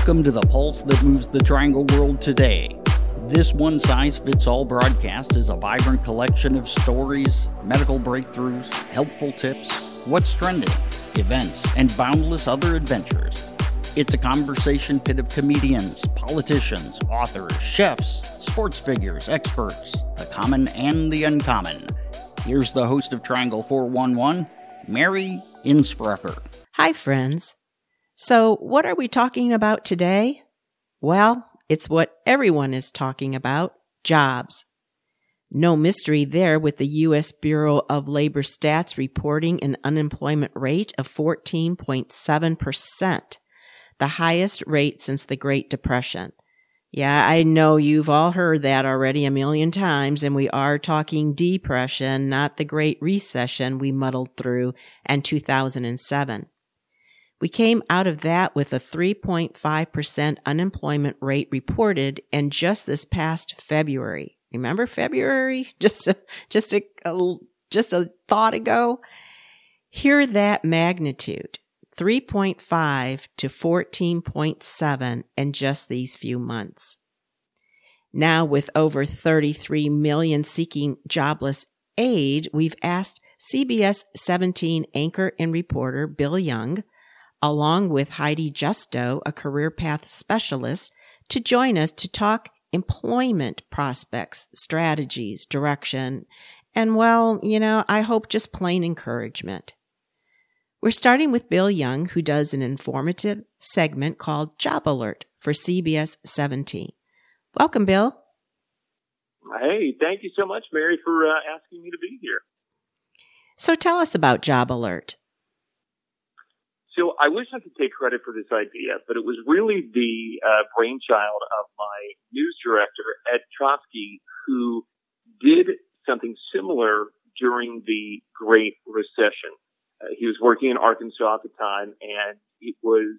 Welcome to the pulse that moves the triangle world today. This one size fits all broadcast is a vibrant collection of stories, medical breakthroughs, helpful tips, what's trending, events, and boundless other adventures. It's a conversation pit of comedians, politicians, authors, chefs, sports figures, experts, the common and the uncommon. Here's the host of Triangle 411, Mary Innsbrucker. Hi, friends. So, what are we talking about today? Well, it's what everyone is talking about jobs. No mystery there with the U.S. Bureau of Labor Stats reporting an unemployment rate of 14.7%, the highest rate since the Great Depression. Yeah, I know you've all heard that already a million times, and we are talking depression, not the Great Recession we muddled through in 2007. We came out of that with a 3.5% unemployment rate reported in just this past February. Remember February? Just a, just a, a just a thought ago. Hear that magnitude. 3.5 to 14.7 in just these few months. Now with over 33 million seeking jobless aid, we've asked CBS 17 anchor and reporter Bill Young along with Heidi Justo, a career path specialist, to join us to talk employment prospects, strategies, direction, and well, you know, I hope just plain encouragement. We're starting with Bill Young, who does an informative segment called Job Alert for CBS 17. Welcome, Bill. Hey, thank you so much, Mary, for uh, asking me to be here. So tell us about Job Alert. So I wish I could take credit for this idea, but it was really the uh, brainchild of my news director, Ed Trotsky, who did something similar during the Great Recession. Uh, he was working in Arkansas at the time, and it was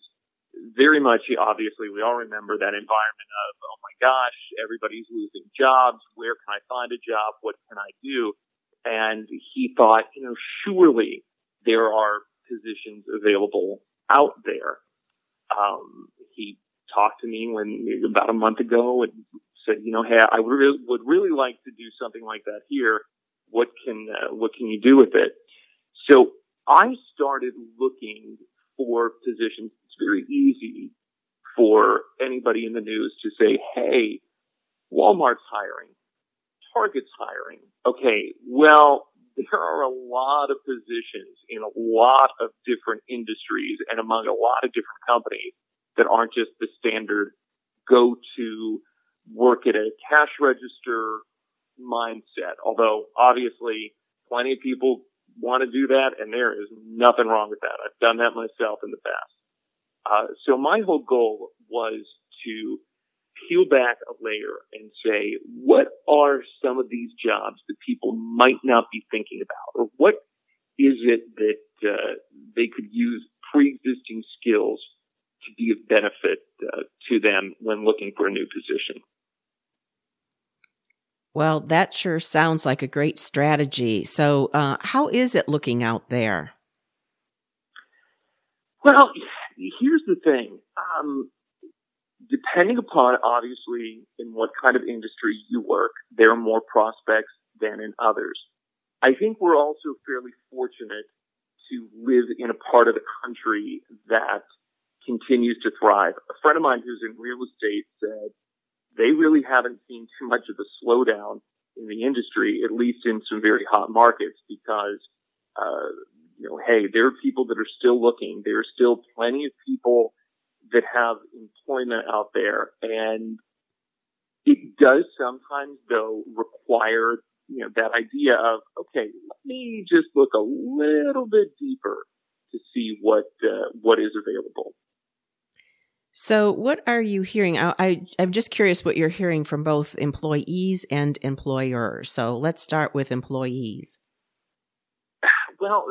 very much, obviously, we all remember that environment of, oh my gosh, everybody's losing jobs. Where can I find a job? What can I do? And he thought, you know, surely there are positions available out there. Um, he talked to me when about a month ago and said, you know, hey, I really, would really like to do something like that here. What can uh, what can you do with it? So I started looking for positions. It's very easy for anybody in the news to say, hey, Walmart's hiring, Target's hiring. Okay, well, there are a lot of positions in a lot of different industries and among a lot of different companies that aren't just the standard go to work at a cash register mindset. Although obviously plenty of people want to do that and there is nothing wrong with that. I've done that myself in the past. Uh, so my whole goal was to peel back a layer and say, what are some of these jobs that people might not be thinking about? Or what is it that uh, they could use pre-existing skills to be of benefit uh, to them when looking for a new position? Well, that sure sounds like a great strategy. So, uh, how is it looking out there? Well, here's the thing. Um, depending upon obviously in what kind of industry you work, there are more prospects than in others. I think we're also fairly fortunate to live in a part of the country that continues to thrive. A friend of mine who's in real estate said they really haven't seen too much of a slowdown in the industry, at least in some very hot markets, because, uh, you know, hey, there are people that are still looking. There are still plenty of people that have employment out there. And it does sometimes though require, you know, that idea of, okay, let me just look a little bit deeper to see what, uh, what is available. So, what are you hearing? I, I, I'm just curious what you're hearing from both employees and employers. So, let's start with employees. Well,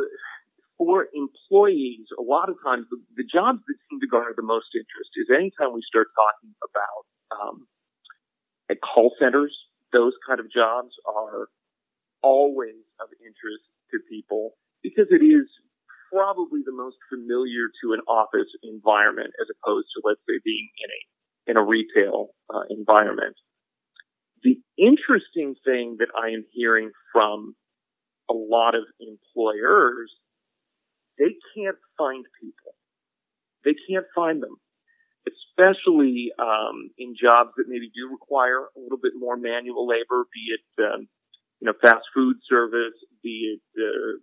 for employees, a lot of times the, the, jobs that seem to garner the most interest is anytime we start talking about um, at call centers, those kind of jobs are always of interest to people because it is probably the most familiar to an office environment as opposed to, let's say, being in a in a retail uh, environment. The interesting thing that I am hearing from a lot of employers, they can't find people. They can't find them, especially um, in jobs that maybe do require a little bit more manual labor, be it um, you know fast food service, be it uh,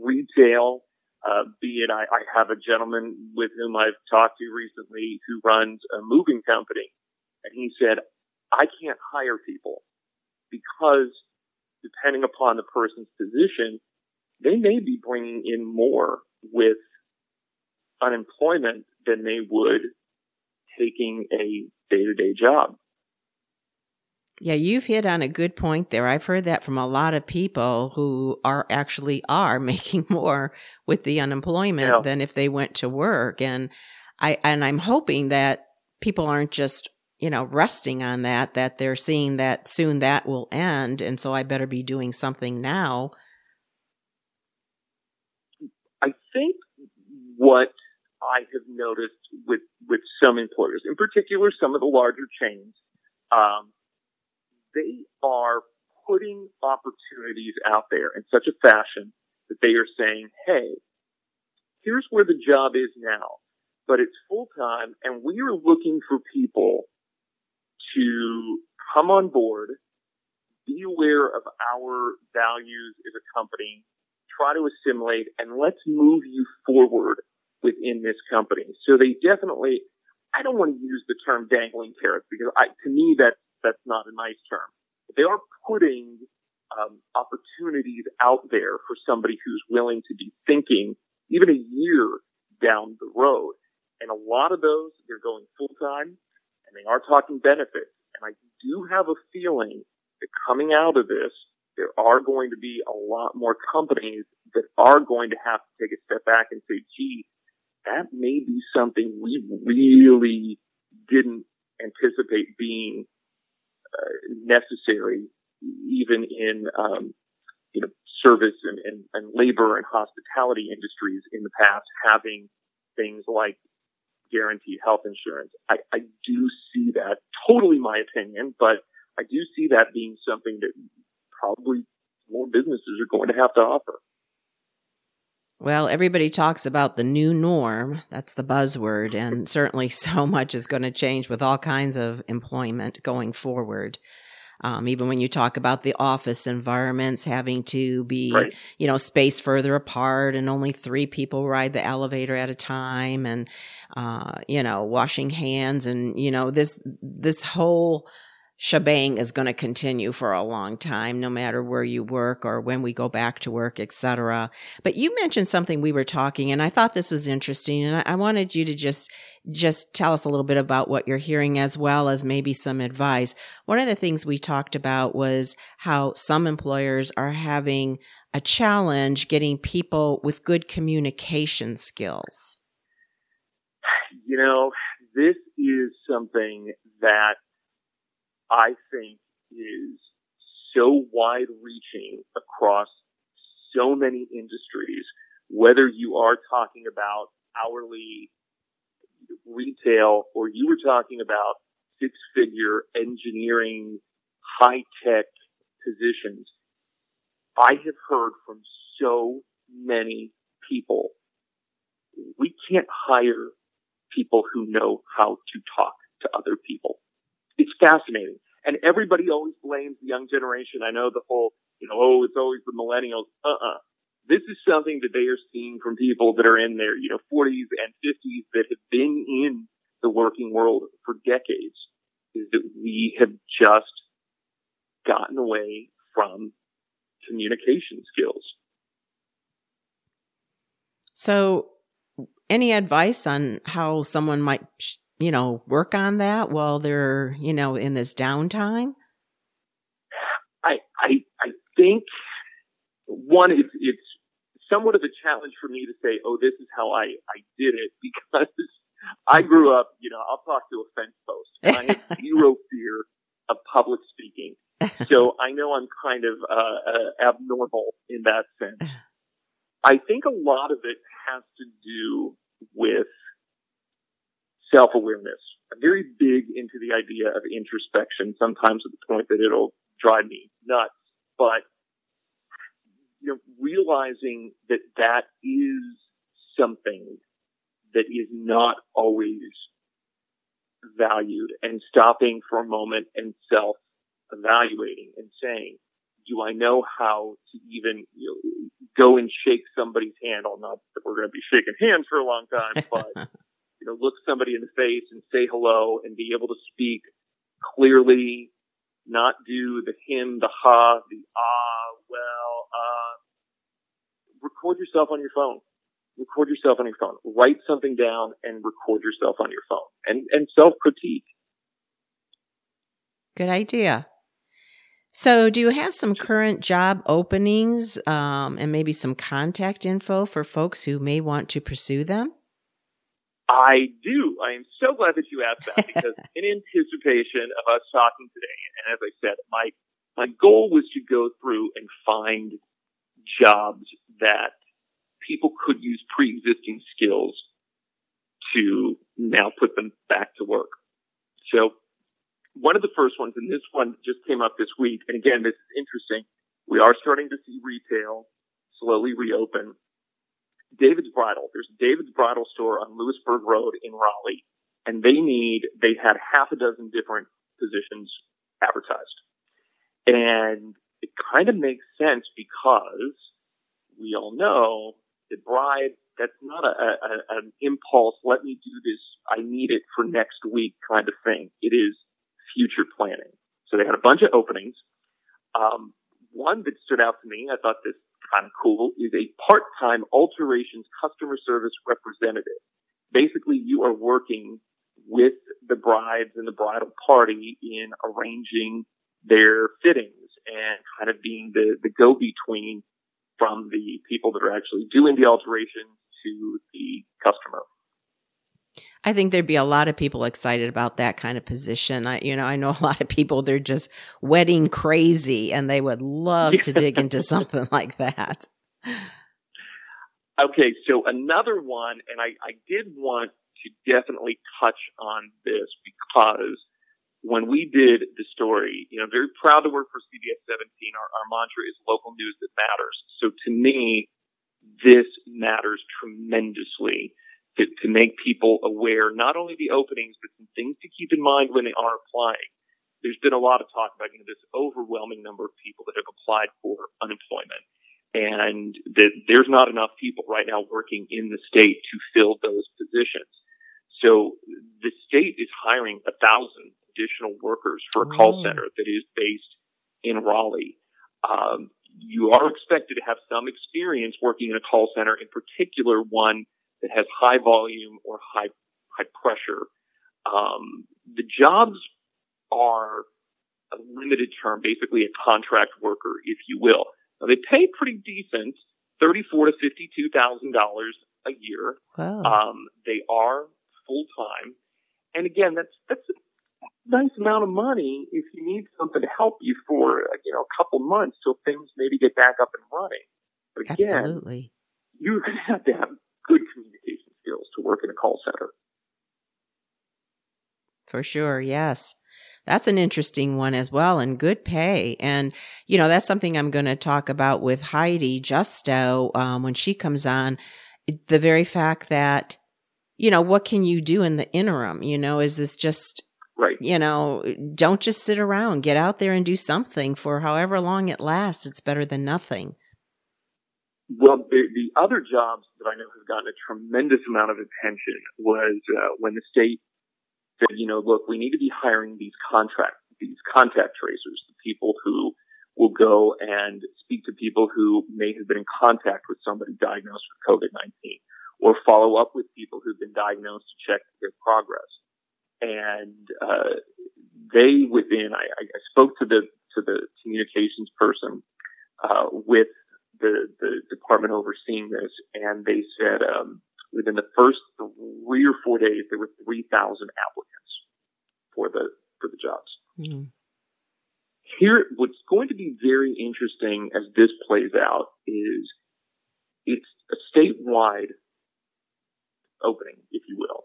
retail, uh, be it I, I have a gentleman with whom I've talked to recently who runs a moving company, and he said, I can't hire people because depending upon the person's position, they may be bringing in more with unemployment than they would taking a day to day job. Yeah, you've hit on a good point there. I've heard that from a lot of people who are actually are making more with the unemployment yeah. than if they went to work. And I and I'm hoping that people aren't just, you know, resting on that, that they're seeing that soon that will end. And so I better be doing something now. I think what I have noticed with, with some employers, in particular some of the larger chains, um, they are putting opportunities out there in such a fashion that they are saying, hey, here's where the job is now, but it's full time and we are looking for people to come on board, be aware of our values as a company, try to assimilate, and let's move you forward within this company. So they definitely, I don't want to use the term dangling carrots because I, to me, that that's not a nice term. But they are putting um, opportunities out there for somebody who's willing to be thinking even a year down the road. And a lot of those, they're going full time and they are talking benefits. And I do have a feeling that coming out of this, there are going to be a lot more companies that are going to have to take a step back and say, gee, that may be something we really didn't anticipate being uh, necessary, even in um, you know service and, and, and labor and hospitality industries in the past, having things like guaranteed health insurance. I, I do see that totally my opinion, but I do see that being something that probably more businesses are going to have to offer. Well, everybody talks about the new norm. That's the buzzword. And certainly so much is going to change with all kinds of employment going forward. Um, even when you talk about the office environments having to be, right. you know, spaced further apart and only three people ride the elevator at a time and, uh, you know, washing hands and, you know, this, this whole, shebang is going to continue for a long time, no matter where you work or when we go back to work, etc. But you mentioned something we were talking, and I thought this was interesting, and I, I wanted you to just just tell us a little bit about what you're hearing as well as maybe some advice. One of the things we talked about was how some employers are having a challenge getting people with good communication skills. You know, this is something that I think is so wide reaching across so many industries, whether you are talking about hourly retail or you were talking about six figure engineering, high tech positions. I have heard from so many people. We can't hire people who know how to talk to other people it's fascinating. And everybody always blames the young generation. I know the whole, you know, oh, it's always the millennials. Uh-uh. This is something that they are seeing from people that are in their, you know, 40s and 50s that have been in the working world for decades is that we have just gotten away from communication skills. So, any advice on how someone might you know, work on that while they're, you know, in this downtime? I, I, I think one, it's, it's somewhat of a challenge for me to say, oh, this is how I, I did it because I grew up, you know, I'll talk to a fence post I have zero fear of public speaking. So I know I'm kind of, uh, uh, abnormal in that sense. I think a lot of it has to do with self-awareness. I'm very big into the idea of introspection, sometimes to the point that it'll drive me nuts. But you know, realizing that that is something that is not always valued and stopping for a moment and self evaluating and saying, do I know how to even you know, go and shake somebody's hand? Well, not that we're going to be shaking hands for a long time, but you know, look somebody in the face and say hello and be able to speak clearly, not do the him, the ha, the ah, well, uh, record yourself on your phone. Record yourself on your phone. Write something down and record yourself on your phone and, and self critique. Good idea. So, do you have some current job openings um, and maybe some contact info for folks who may want to pursue them? I do. I am so glad that you asked that because in anticipation of us talking today, and as I said, my my goal was to go through and find jobs that people could use pre-existing skills to now put them back to work. So one of the first ones, and this one just came up this week, and again, this is interesting. We are starting to see retail slowly reopen. David's Bridal. There's David's Bridal store on Louisburg Road in Raleigh, and they need, they had half a dozen different positions advertised. And it kind of makes sense because we all know that bride, that's not a, a, an impulse, let me do this, I need it for next week kind of thing. It is future planning. So they had a bunch of openings. Um, one that stood out to me, I thought this kind of cool, is a part-time alterations customer service representative. Basically, you are working with the brides and the bridal party in arranging their fittings and kind of being the, the go-between from the people that are actually doing the alterations to the customer. I think there'd be a lot of people excited about that kind of position. I, you know, I know a lot of people, they're just wedding crazy and they would love to dig into something like that. Okay. So another one, and I, I did want to definitely touch on this because when we did the story, you know, very proud to work for CBS 17. Our, our mantra is local news that matters. So to me, this matters tremendously to, to make people aware, not only the openings, but some things to keep in mind when they are applying. There's been a lot of talk about you know, this overwhelming number of people that have applied for unemployment and that there's not enough people right now working in the state to fill those positions. So the state is hiring a thousand additional workers for a call mm. center that is based in Raleigh. Um, you are expected to have some experience working in a call center, in particular one that has high volume or high high pressure. Um, the jobs are a limited term, basically a contract worker, if you will. Now they pay pretty decent, thirty-four to fifty-two thousand dollars a year. Wow. Um, they are full time, and again, that's that's a nice amount of money if you need something to help you for you know a couple months till things maybe get back up and running. But again, Absolutely. you're going to have to have good communication skills to work in a call center. For sure, yes. That's an interesting one as well and good pay. And, you know, that's something I'm going to talk about with Heidi Justo um, when she comes on. The very fact that, you know, what can you do in the interim? You know, is this just, right. you know, don't just sit around, get out there and do something for however long it lasts. It's better than nothing. Well, other jobs that I know have gotten a tremendous amount of attention was uh, when the state said, you know, look, we need to be hiring these contract, these contact tracers, the people who will go and speak to people who may have been in contact with somebody diagnosed with COVID-19 or follow up with people who've been diagnosed to check their progress. And, uh, they within, I, I spoke to the, to the communications person, uh, with the, the department overseeing this, and they said um, within the first three or four days there were 3,000 applicants for the for the jobs. Mm-hmm. Here, what's going to be very interesting as this plays out is it's a statewide opening, if you will.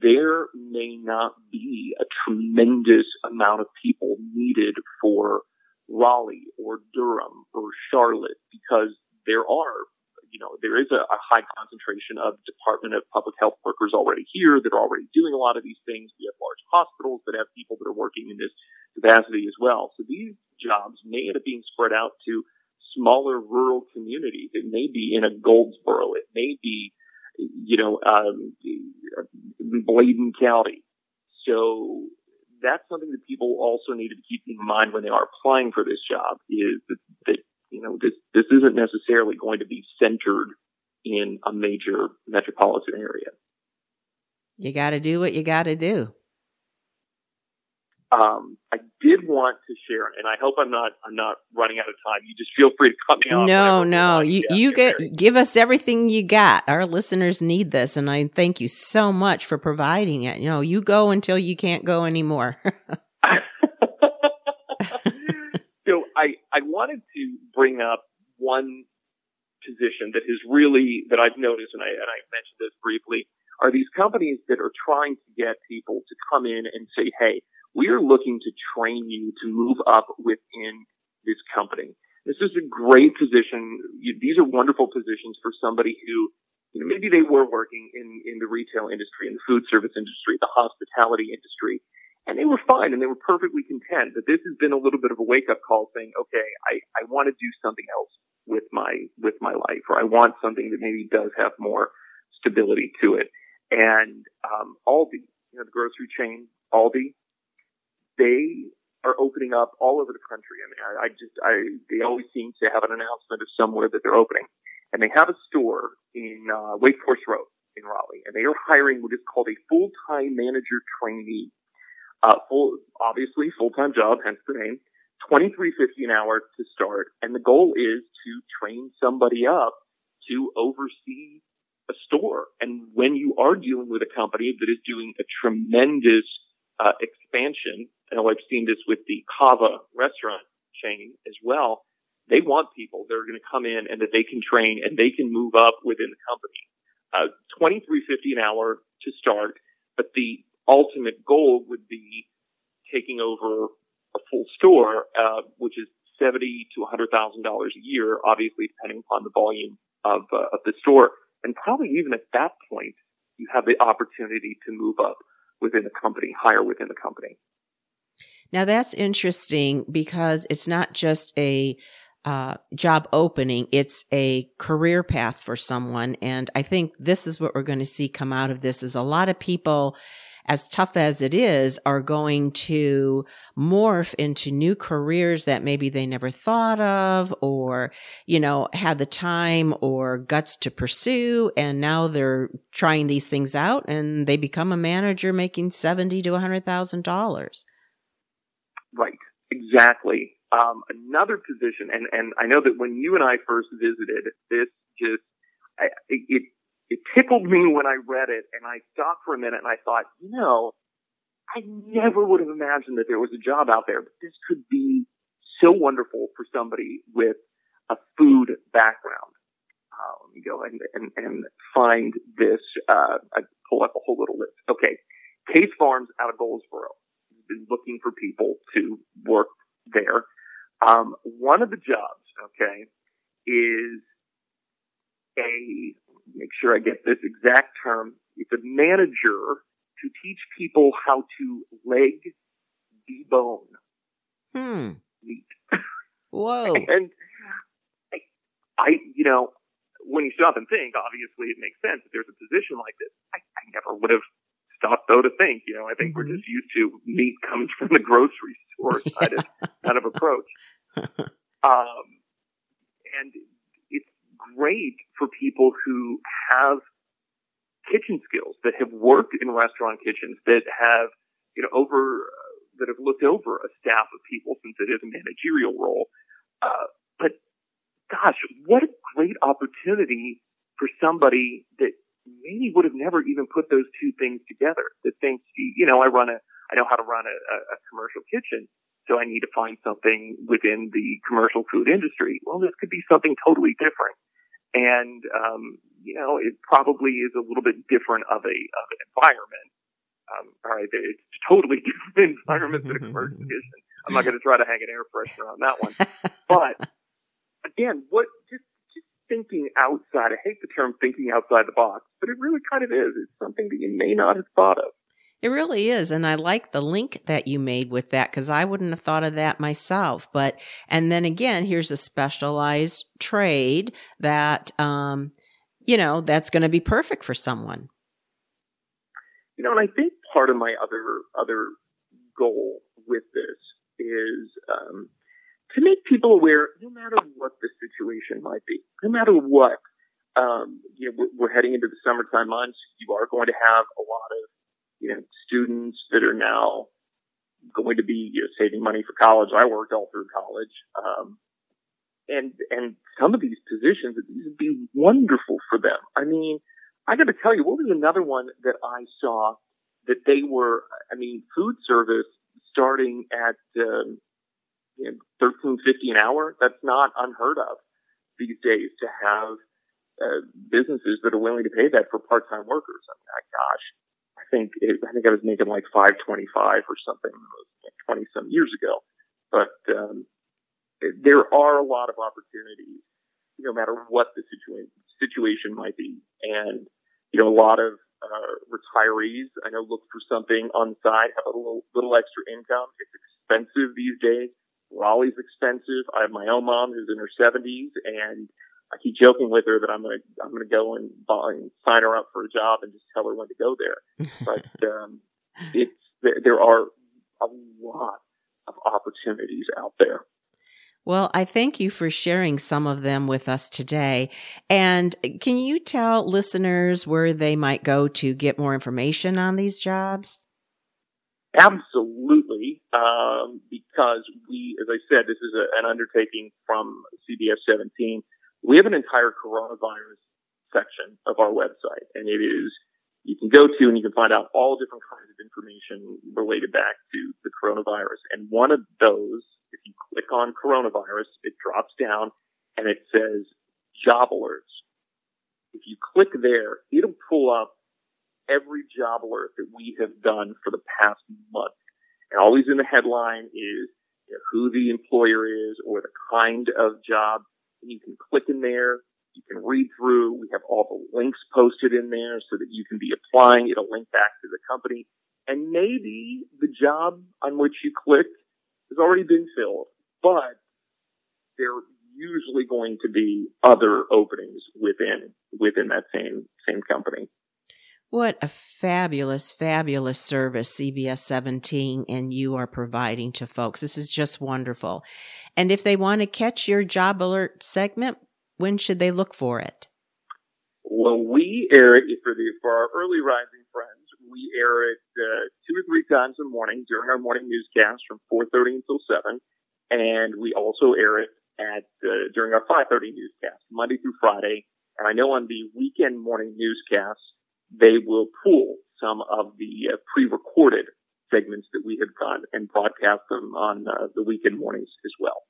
There may not be a tremendous amount of people needed for Raleigh or Durham or Charlotte because there are you know, there is a, a, high concentration of Department of Public Health workers already here that are already doing a lot of these things. We have large hospitals that have people that are working in this capacity as well. So these jobs may end up being spread out to smaller rural communities. It may be in a Goldsboro. It may be, you know, um, Bladen County. So that's something that people also need to keep in mind when they are applying for this job is that, that you know, this, this isn't necessarily going to be centered in a major metropolitan area. You got to do what you got to do. Um, I did want to share, and I hope I'm not I'm not running out of time. You just feel free to cut me off. No, no, you you get give us everything you got. Our listeners need this, and I thank you so much for providing it. You know, you go until you can't go anymore. So I, I wanted to bring up one position that has really, that I've noticed, and I, and I mentioned this briefly, are these companies that are trying to get people to come in and say, hey, we are looking to train you to move up within this company. This is a great position. These are wonderful positions for somebody who, you know, maybe they were working in, in the retail industry, in the food service industry, the hospitality industry, and they were fine and they were perfectly content. But this has been a little bit of a wake up call saying, okay, I, I want to do something else with my, with my life, or I want something that maybe does have more stability to it. And, um, Aldi, you know, the grocery chain, Aldi, they are opening up all over the country. I mean, I, I just, I, they always seem to have an announcement of somewhere that they're opening. And they have a store in, uh, Wake Forest Road in Raleigh, and they are hiring what is called a full-time manager trainee uh, full, obviously full-time job, hence the name. 2350 an hour to start. And the goal is to train somebody up to oversee a store. And when you are dealing with a company that is doing a tremendous uh, expansion, and I've seen this with the Cava restaurant chain as well, they want people that are going to come in and that they can train and they can move up within the company. Uh, 2350 an hour to start, but the ultimate goal would be taking over a full store, uh, which is seventy to hundred thousand dollars a year, obviously depending upon the volume of uh, of the store. And probably even at that point, you have the opportunity to move up within the company, higher within the company. Now that's interesting because it's not just a uh, job opening, it's a career path for someone. And I think this is what we're going to see come out of this is a lot of people as tough as it is, are going to morph into new careers that maybe they never thought of or, you know, had the time or guts to pursue. And now they're trying these things out and they become a manager making 70 to $100,000. Right. Exactly. Um, another position, and, and I know that when you and I first visited, this just, I, it, it tickled me when I read it and I stopped for a minute and I thought, you know, I never would have imagined that there was a job out there, but this could be so wonderful for somebody with a food background. Uh, let me go and, and, and find this. Uh, I pull up a whole little list. Okay. Case Farms out of Goldsboro been looking for people to work there. Um, one of the jobs, okay, is a make sure I get this exact term. It's a manager to teach people how to leg debone hmm. meat. Whoa. and I, I, you know, when you stop and think, obviously it makes sense that there's a position like this. I, I never would have stopped though to think, you know, I think mm-hmm. we're just used to meat comes from the grocery store kind of, kind of approach. Um, and it's great for people who have kitchen skills that have worked in restaurant kitchens that have, you know, over, uh, that have looked over a staff of people since it is a managerial role. Uh, but gosh, what a great opportunity for somebody that maybe would have never even put those two things together. That thinks, you know, I run a, I know how to run a, a commercial kitchen, so I need to find something within the commercial food industry. Well, this could be something totally different. and um, you know it probably is a little bit different of a of an environment. Um, all right, it's totally different environment than a commercial kitchen. I'm not going to try to hang an air freshener on that one, but again, what just just thinking outside. I hate the term thinking outside the box, but it really kind of is. It's something that you may not have thought of. It really is. And I like the link that you made with that because I wouldn't have thought of that myself. But, and then again, here's a specialized trade that, um, you know, that's going to be perfect for someone. You know, and I think part of my other, other goal with this is, um, to make people aware, no matter what the situation might be, no matter what, um, you know, we're, heading into the summertime months. You are going to have a lot of you know, students that are now going to be you know, saving money for college. I worked all through college. Um, and, and some of these positions, would be wonderful for them. I mean, I got to tell you, what was another one that I saw that they were, I mean, food service starting at, um, you know, thirteen fifty an hour. That's not unheard of these days to have uh, businesses that are willing to pay that for part time workers. I mean, gosh, I think it, I think I was making like 525 or something 20 some years ago. But um, there are a lot of opportunities, no matter what the situation situation might be, and you know a lot of uh, retirees I know look for something on the side, have a little little extra income. It's expensive these days. Raleigh's expensive. I have my own mom who's in her 70s, and I keep joking with her that I'm gonna I'm gonna go and, buy, and sign her up for a job and just tell her when to go there. but um, it's there are a lot of opportunities out there. Well, I thank you for sharing some of them with us today. And can you tell listeners where they might go to get more information on these jobs? Absolutely, um, because we, as I said, this is a, an undertaking from CBS 17 we have an entire coronavirus section of our website and it is you can go to and you can find out all different kinds of information related back to the coronavirus. And one of those, if you click on coronavirus, it drops down and it says job alerts. If you click there, it'll pull up every job alert that we have done for the past month. And always in the headline is you know, who the employer is or the kind of job and you can click in there. You can read through. We have all the links posted in there so that you can be applying. It'll link back to the company. And maybe the job on which you clicked has already been filled, but there usually going to be other openings within, within that same, same company. What a fabulous, fabulous service CBS 17 and you are providing to folks. This is just wonderful. And if they want to catch your job alert segment, when should they look for it? Well, we air it for the for our early rising friends. We air it uh, two or three times a morning during our morning newscast from 4:30 until 7, and we also air it at uh, during our 5:30 newscast Monday through Friday. And I know on the weekend morning newscasts they will pool some of the uh, pre-recorded segments that we have done and broadcast them on uh, the weekend mornings as well.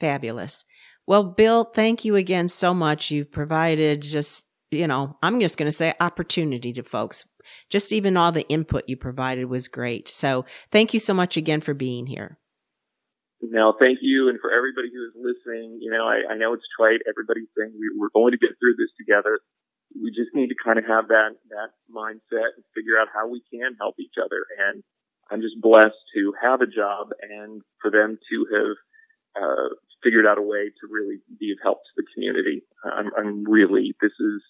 Fabulous. Well, Bill, thank you again so much. You've provided just, you know, I'm just going to say opportunity to folks. Just even all the input you provided was great. So thank you so much again for being here. No, thank you. And for everybody who is listening, you know, I, I know it's trite. Everybody's saying we, we're going to get through this together we just need to kind of have that that mindset and figure out how we can help each other. And I'm just blessed to have a job and for them to have uh, figured out a way to really be of help to the community. I'm, I'm really this is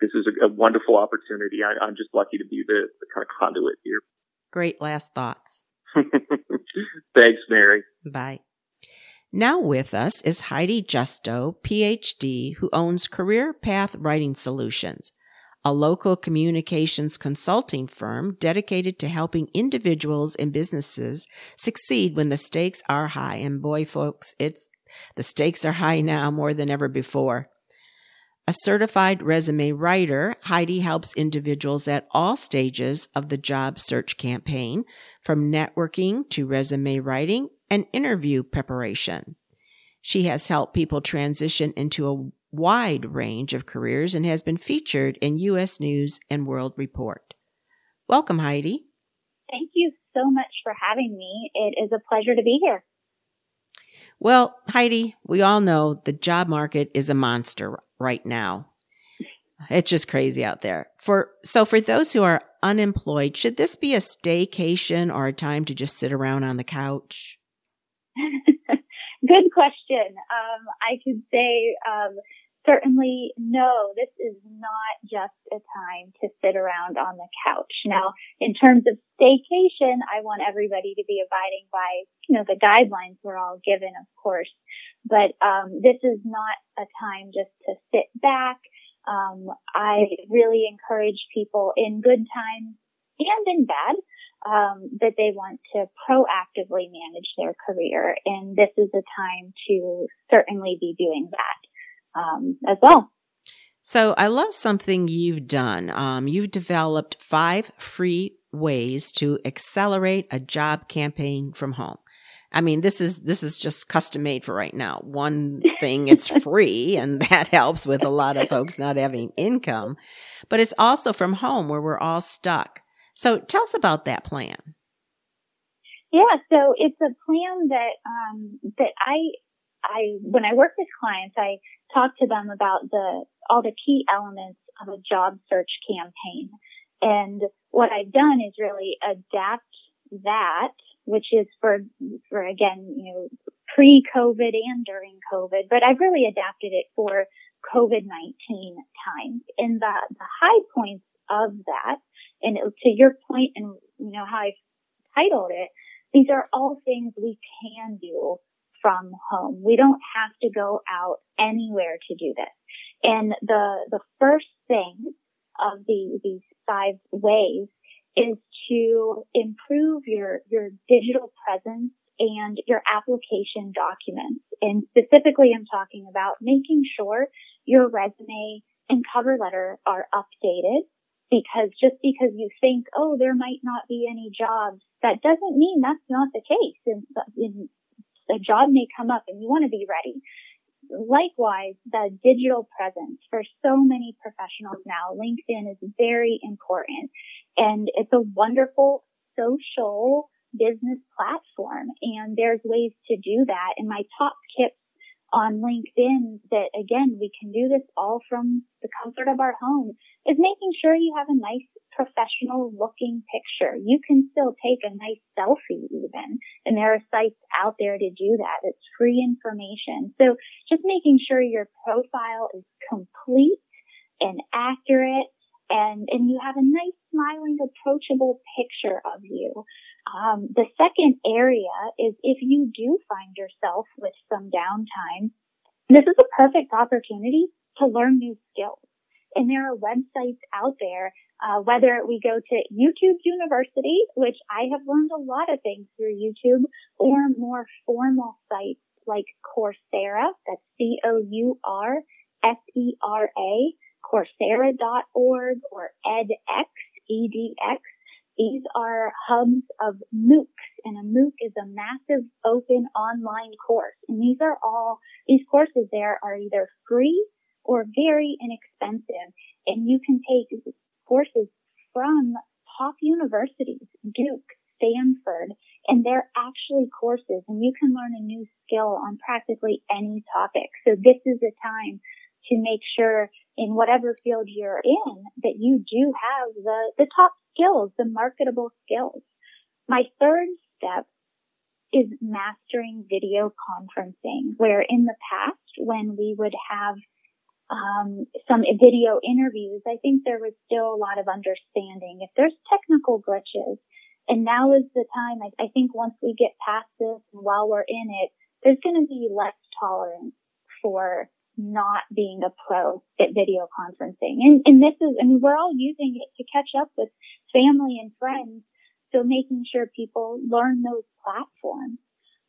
this is a, a wonderful opportunity. I, am just lucky to be the, the kind of conduit here. Great last thoughts. Thanks, Mary. Bye. Now with us is Heidi Justo, PhD, who owns Career Path Writing Solutions, a local communications consulting firm dedicated to helping individuals and businesses succeed when the stakes are high. And boy, folks, it's the stakes are high now more than ever before. A certified resume writer, Heidi helps individuals at all stages of the job search campaign, from networking to resume writing and interview preparation. She has helped people transition into a wide range of careers and has been featured in U.S. News and World Report. Welcome, Heidi. Thank you so much for having me. It is a pleasure to be here. Well, Heidi, we all know the job market is a monster right now. It's just crazy out there. For so for those who are unemployed, should this be a staycation or a time to just sit around on the couch? Good question. Um, I could say um, certainly no, this is not just a time to sit around on the couch. Now, in terms of staycation, I want everybody to be abiding by, you know, the guidelines we're all given, of course. But um, this is not a time just to sit back. Um, I really encourage people in good times and in bad um, that they want to proactively manage their career, and this is a time to certainly be doing that um, as well. So I love something you've done. Um, you've developed five free ways to accelerate a job campaign from home. I mean, this is this is just custom made for right now. One thing, it's free, and that helps with a lot of folks not having income. But it's also from home where we're all stuck. So tell us about that plan. Yeah, so it's a plan that um, that I I when I work with clients, I talk to them about the all the key elements of a job search campaign. And what I've done is really adapt that, which is for for again, you know, pre-COVID and during COVID, but I've really adapted it for COVID-19 times. And the the high points of that, and to your point, and you know how I titled it, these are all things we can do from home. We don't have to go out anywhere to do this. And the, the first thing of the, these five ways is to improve your, your digital presence and your application documents. And specifically, I'm talking about making sure your resume and cover letter are updated because just because you think, oh, there might not be any jobs, that doesn't mean that's not the case. In, in a job may come up and you want to be ready. Likewise, the digital presence for so many professionals now, LinkedIn is very important and it's a wonderful social business platform and there's ways to do that. And my top tips on LinkedIn that again, we can do this all from the comfort of our home is making sure you have a nice professional looking picture. You can still take a nice selfie even. And there are sites out there to do that. It's free information. So just making sure your profile is complete and accurate and, and you have a nice smiling, approachable picture of you. Um, the second area is if you do find yourself with some downtime, this is a perfect opportunity to learn new skills. And there are websites out there, uh, whether we go to YouTube University, which I have learned a lot of things through YouTube, or more formal sites like Coursera, that's C-O-U-R-S-E-R-A, Coursera.org or edX, EDX. These are hubs of MOOCs and a MOOC is a massive open online course. And these are all, these courses there are either free or very inexpensive. And you can take courses from top universities, Duke, Stanford, and they're actually courses and you can learn a new skill on practically any topic. So this is a time to make sure in whatever field you're in that you do have the, the top skills, the marketable skills. My third step is mastering video conferencing, where in the past, when we would have um, some video interviews, I think there was still a lot of understanding. If there's technical glitches, and now is the time, I, I think once we get past this and while we're in it, there's going to be less tolerance for not being a pro at video conferencing. And, and this is, I mean, we're all using it to catch up with family and friends. So making sure people learn those platforms.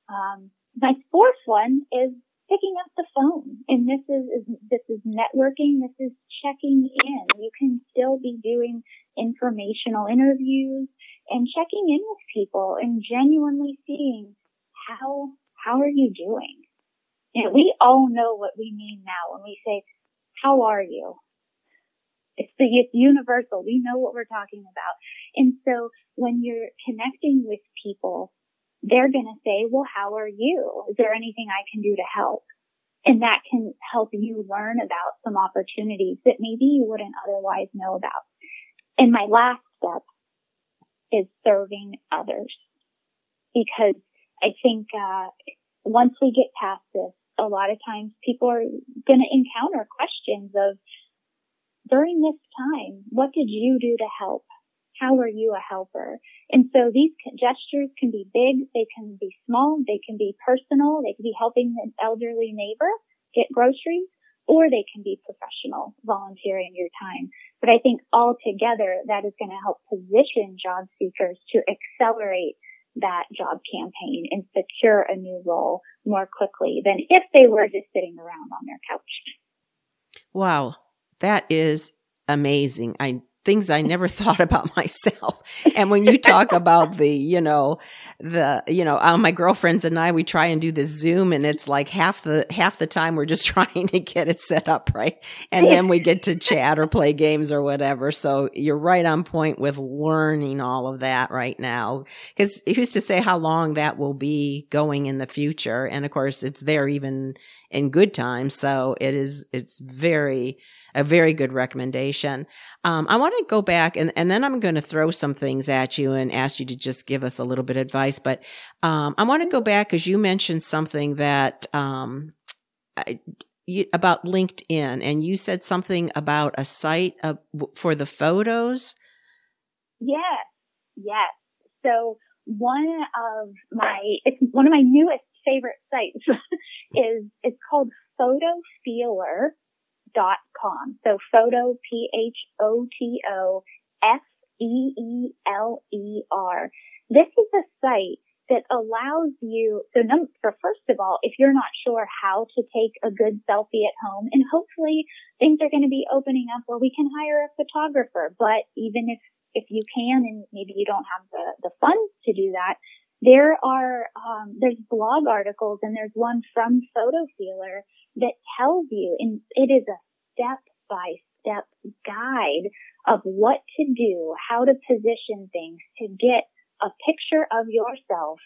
Um, my fourth one is picking up the phone. And this is, is, this is networking. This is checking in. You can still be doing informational interviews and checking in with people and genuinely seeing how, how are you doing? You know, we all know what we mean now when we say, how are you? It's the it's universal. We know what we're talking about. And so when you're connecting with people, they're going to say, well, how are you? Is there anything I can do to help? And that can help you learn about some opportunities that maybe you wouldn't otherwise know about. And my last step is serving others because I think, uh, once we get past this, a lot of times people are going to encounter questions of, during this time, what did you do to help? How are you a helper? And so these gestures can be big, they can be small, they can be personal, they can be helping an elderly neighbor get groceries, or they can be professional, volunteering your time. But I think all together, that is going to help position job seekers to accelerate that job campaign and secure a new role more quickly than if they were just sitting around on their couch. Wow. That is amazing. I things I never thought about myself. And when you talk about the, you know, the, you know, uh, my girlfriends and I, we try and do this Zoom and it's like half the, half the time we're just trying to get it set up right. And then we get to chat or play games or whatever. So you're right on point with learning all of that right now. Cause who's to say how long that will be going in the future? And of course it's there even in good times. So it is, it's very, a very good recommendation. Um, I want to go back and, and then I'm going to throw some things at you and ask you to just give us a little bit of advice. But um, I want to go back because you mentioned something that um, I, you, about LinkedIn, and you said something about a site for the photos. Yes, yes. So one of my it's one of my newest favorite sites is it's called Photo Feeler dot com. So photo, P-H-O-T-O, F-E-E-L-E-R. This is a site that allows you, so for first of all, if you're not sure how to take a good selfie at home, and hopefully things are going to be opening up where we can hire a photographer, but even if, if you can and maybe you don't have the, the funds to do that, there are, um, there's blog articles and there's one from Photo Feeler that tells you, and it is a step by step guide of what to do, how to position things to get a picture of yourself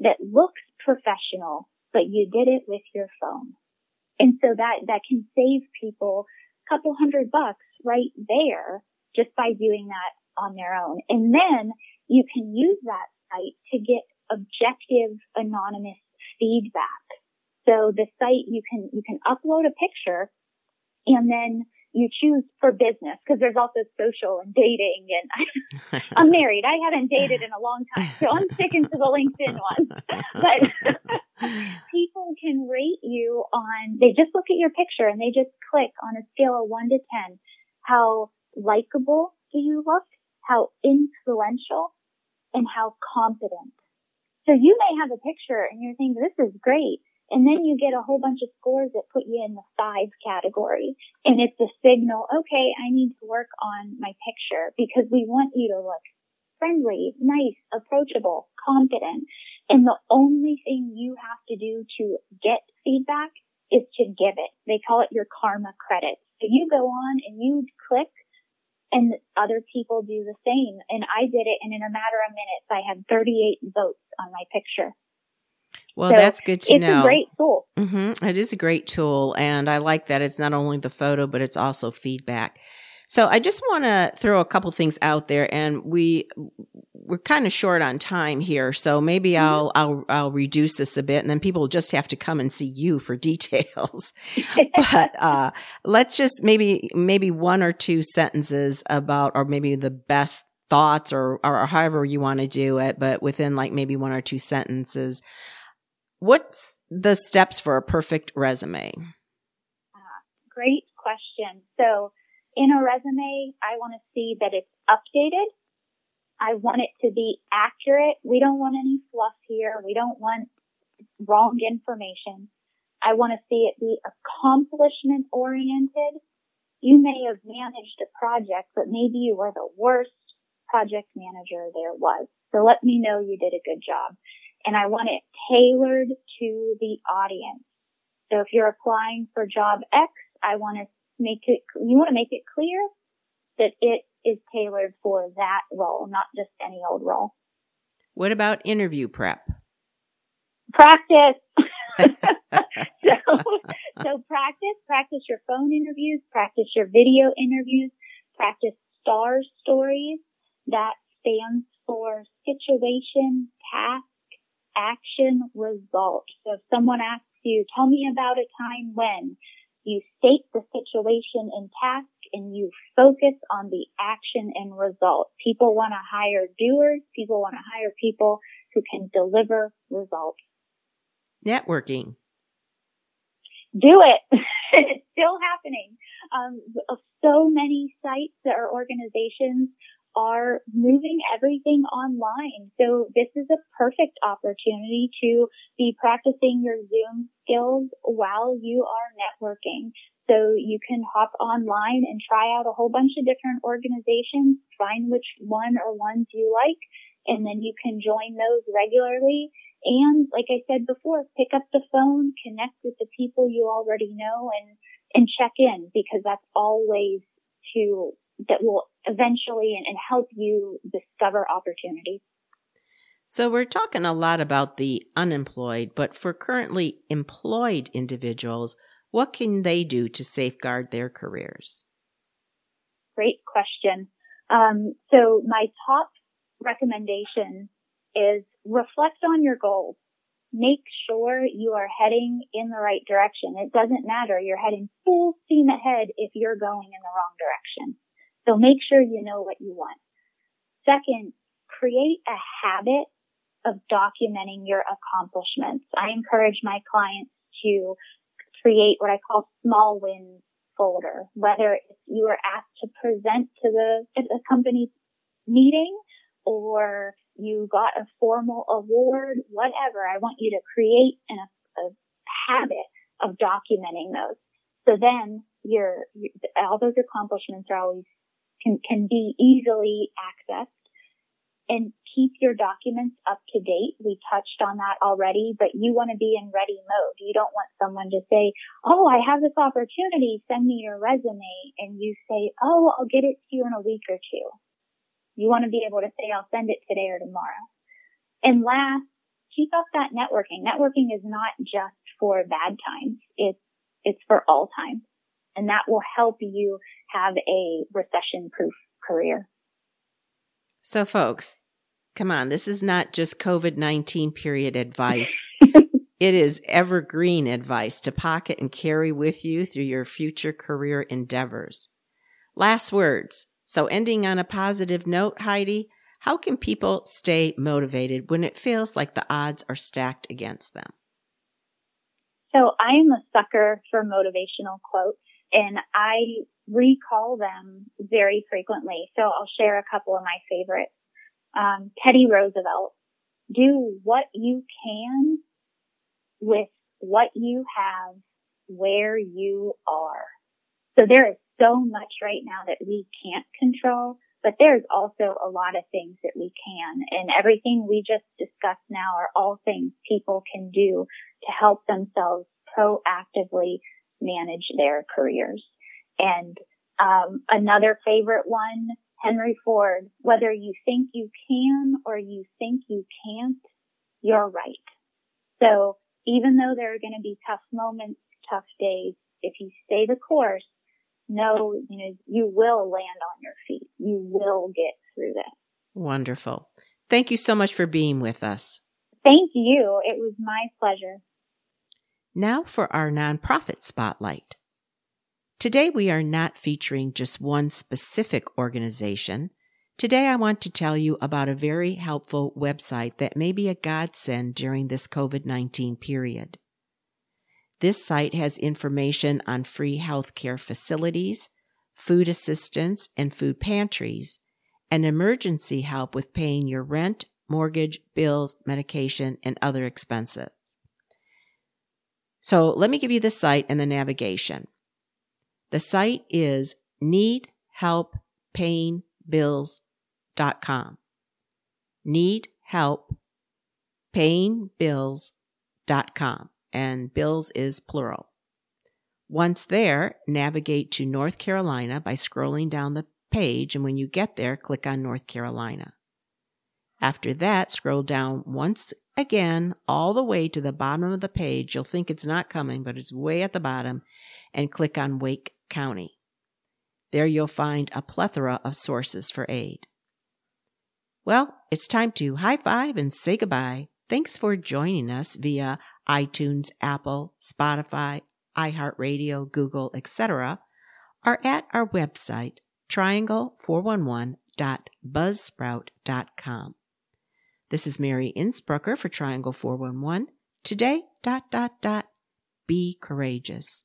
that looks professional, but you did it with your phone. And so that, that can save people a couple hundred bucks right there just by doing that on their own. And then you can use that site to get objective anonymous feedback. So the site you can, you can upload a picture and then you choose for business because there's also social and dating and I, I'm married. I haven't dated in a long time, so I'm sticking to the LinkedIn one. but people can rate you on, they just look at your picture and they just click on a scale of one to 10. How likable do you look? How influential and how competent. So you may have a picture and you're thinking, this is great. And then you get a whole bunch of scores that put you in the five category. And it's a signal, okay, I need to work on my picture because we want you to look friendly, nice, approachable, confident. And the only thing you have to do to get feedback is to give it. They call it your karma credit. So you go on and you click and other people do the same. And I did it and in a matter of minutes, I had 38 votes on my picture. Well, so that's good to it's know. It's a great tool. Mm-hmm. It is a great tool. And I like that it's not only the photo, but it's also feedback. So I just want to throw a couple things out there and we, we're kind of short on time here. So maybe mm-hmm. I'll, I'll, I'll reduce this a bit and then people just have to come and see you for details. but, uh, let's just maybe, maybe one or two sentences about, or maybe the best thoughts or, or however you want to do it, but within like maybe one or two sentences What's the steps for a perfect resume? Uh, great question. So in a resume, I want to see that it's updated. I want it to be accurate. We don't want any fluff here. We don't want wrong information. I want to see it be accomplishment oriented. You may have managed a project, but maybe you were the worst project manager there was. So let me know you did a good job and I want it tailored to the audience. So if you're applying for job X, I want to make it, you want to make it clear that it is tailored for that role, not just any old role. What about interview prep? Practice. so, so practice, practice your phone interviews, practice your video interviews, practice STAR stories. That stands for situation, task, action, result. So if someone asks you, tell me about a time when you state the situation and task and you focus on the action and result. People want to hire doers. People want to hire people who can deliver results. Networking. Do it. it's still happening. Um, so many sites or organizations are moving everything online. So this is a perfect opportunity to be practicing your Zoom skills while you are networking. So you can hop online and try out a whole bunch of different organizations, find which one or ones you like, and then you can join those regularly. And like I said before, pick up the phone, connect with the people you already know and, and check in because that's always to that will eventually and, and help you discover opportunities. So we're talking a lot about the unemployed, but for currently employed individuals, what can they do to safeguard their careers? Great question. Um, so my top recommendation is reflect on your goals. Make sure you are heading in the right direction. It doesn't matter. You're heading full steam ahead if you're going in the wrong direction. So make sure you know what you want. Second, create a habit of documenting your accomplishments. I encourage my clients to create what I call small wins folder, whether you are asked to present to the, the company meeting or you got a formal award, whatever. I want you to create an, a, a habit of documenting those. So then your, all those accomplishments are always can, can be easily accessed and keep your documents up to date. We touched on that already, but you want to be in ready mode. You don't want someone to say, Oh, I have this opportunity. Send me your resume. And you say, Oh, I'll get it to you in a week or two. You want to be able to say, I'll send it today or tomorrow. And last, keep up that networking. Networking is not just for bad times. It's, it's for all times and that will help you have a recession proof career. So, folks, come on, this is not just COVID 19 period advice. it is evergreen advice to pocket and carry with you through your future career endeavors. Last words. So, ending on a positive note, Heidi, how can people stay motivated when it feels like the odds are stacked against them? So, I am a sucker for motivational quotes and I recall them very frequently. So I'll share a couple of my favorites. Um, Teddy Roosevelt, do what you can with what you have where you are. So there is so much right now that we can't control, but there's also a lot of things that we can. And everything we just discussed now are all things people can do to help themselves proactively manage their careers. And um, another favorite one, Henry Ford, whether you think you can or you think you can't, you're right. So even though there are going to be tough moments, tough days, if you stay the course, know, you know, you will land on your feet. You will get through this. Wonderful. Thank you so much for being with us. Thank you. It was my pleasure. Now for our nonprofit spotlight. Today we are not featuring just one specific organization. Today I want to tell you about a very helpful website that may be a godsend during this COVID-19 period. This site has information on free healthcare facilities, food assistance and food pantries, and emergency help with paying your rent, mortgage, bills, medication, and other expenses. So let me give you the site and the navigation. The site is needhelppayingbills.com. Needhelppayingbills.com. And bills is plural. Once there, navigate to North Carolina by scrolling down the page, and when you get there, click on North Carolina. After that, scroll down once again all the way to the bottom of the page. You'll think it's not coming, but it's way at the bottom, and click on Wake County. There you'll find a plethora of sources for aid. Well, it's time to high five and say goodbye. Thanks for joining us via iTunes, Apple, Spotify, iHeartRadio, Google, etc., or at our website, triangle411.buzzsprout.com. This is Mary Innsbrucker for Triangle 411. Today, dot, dot, dot, be courageous.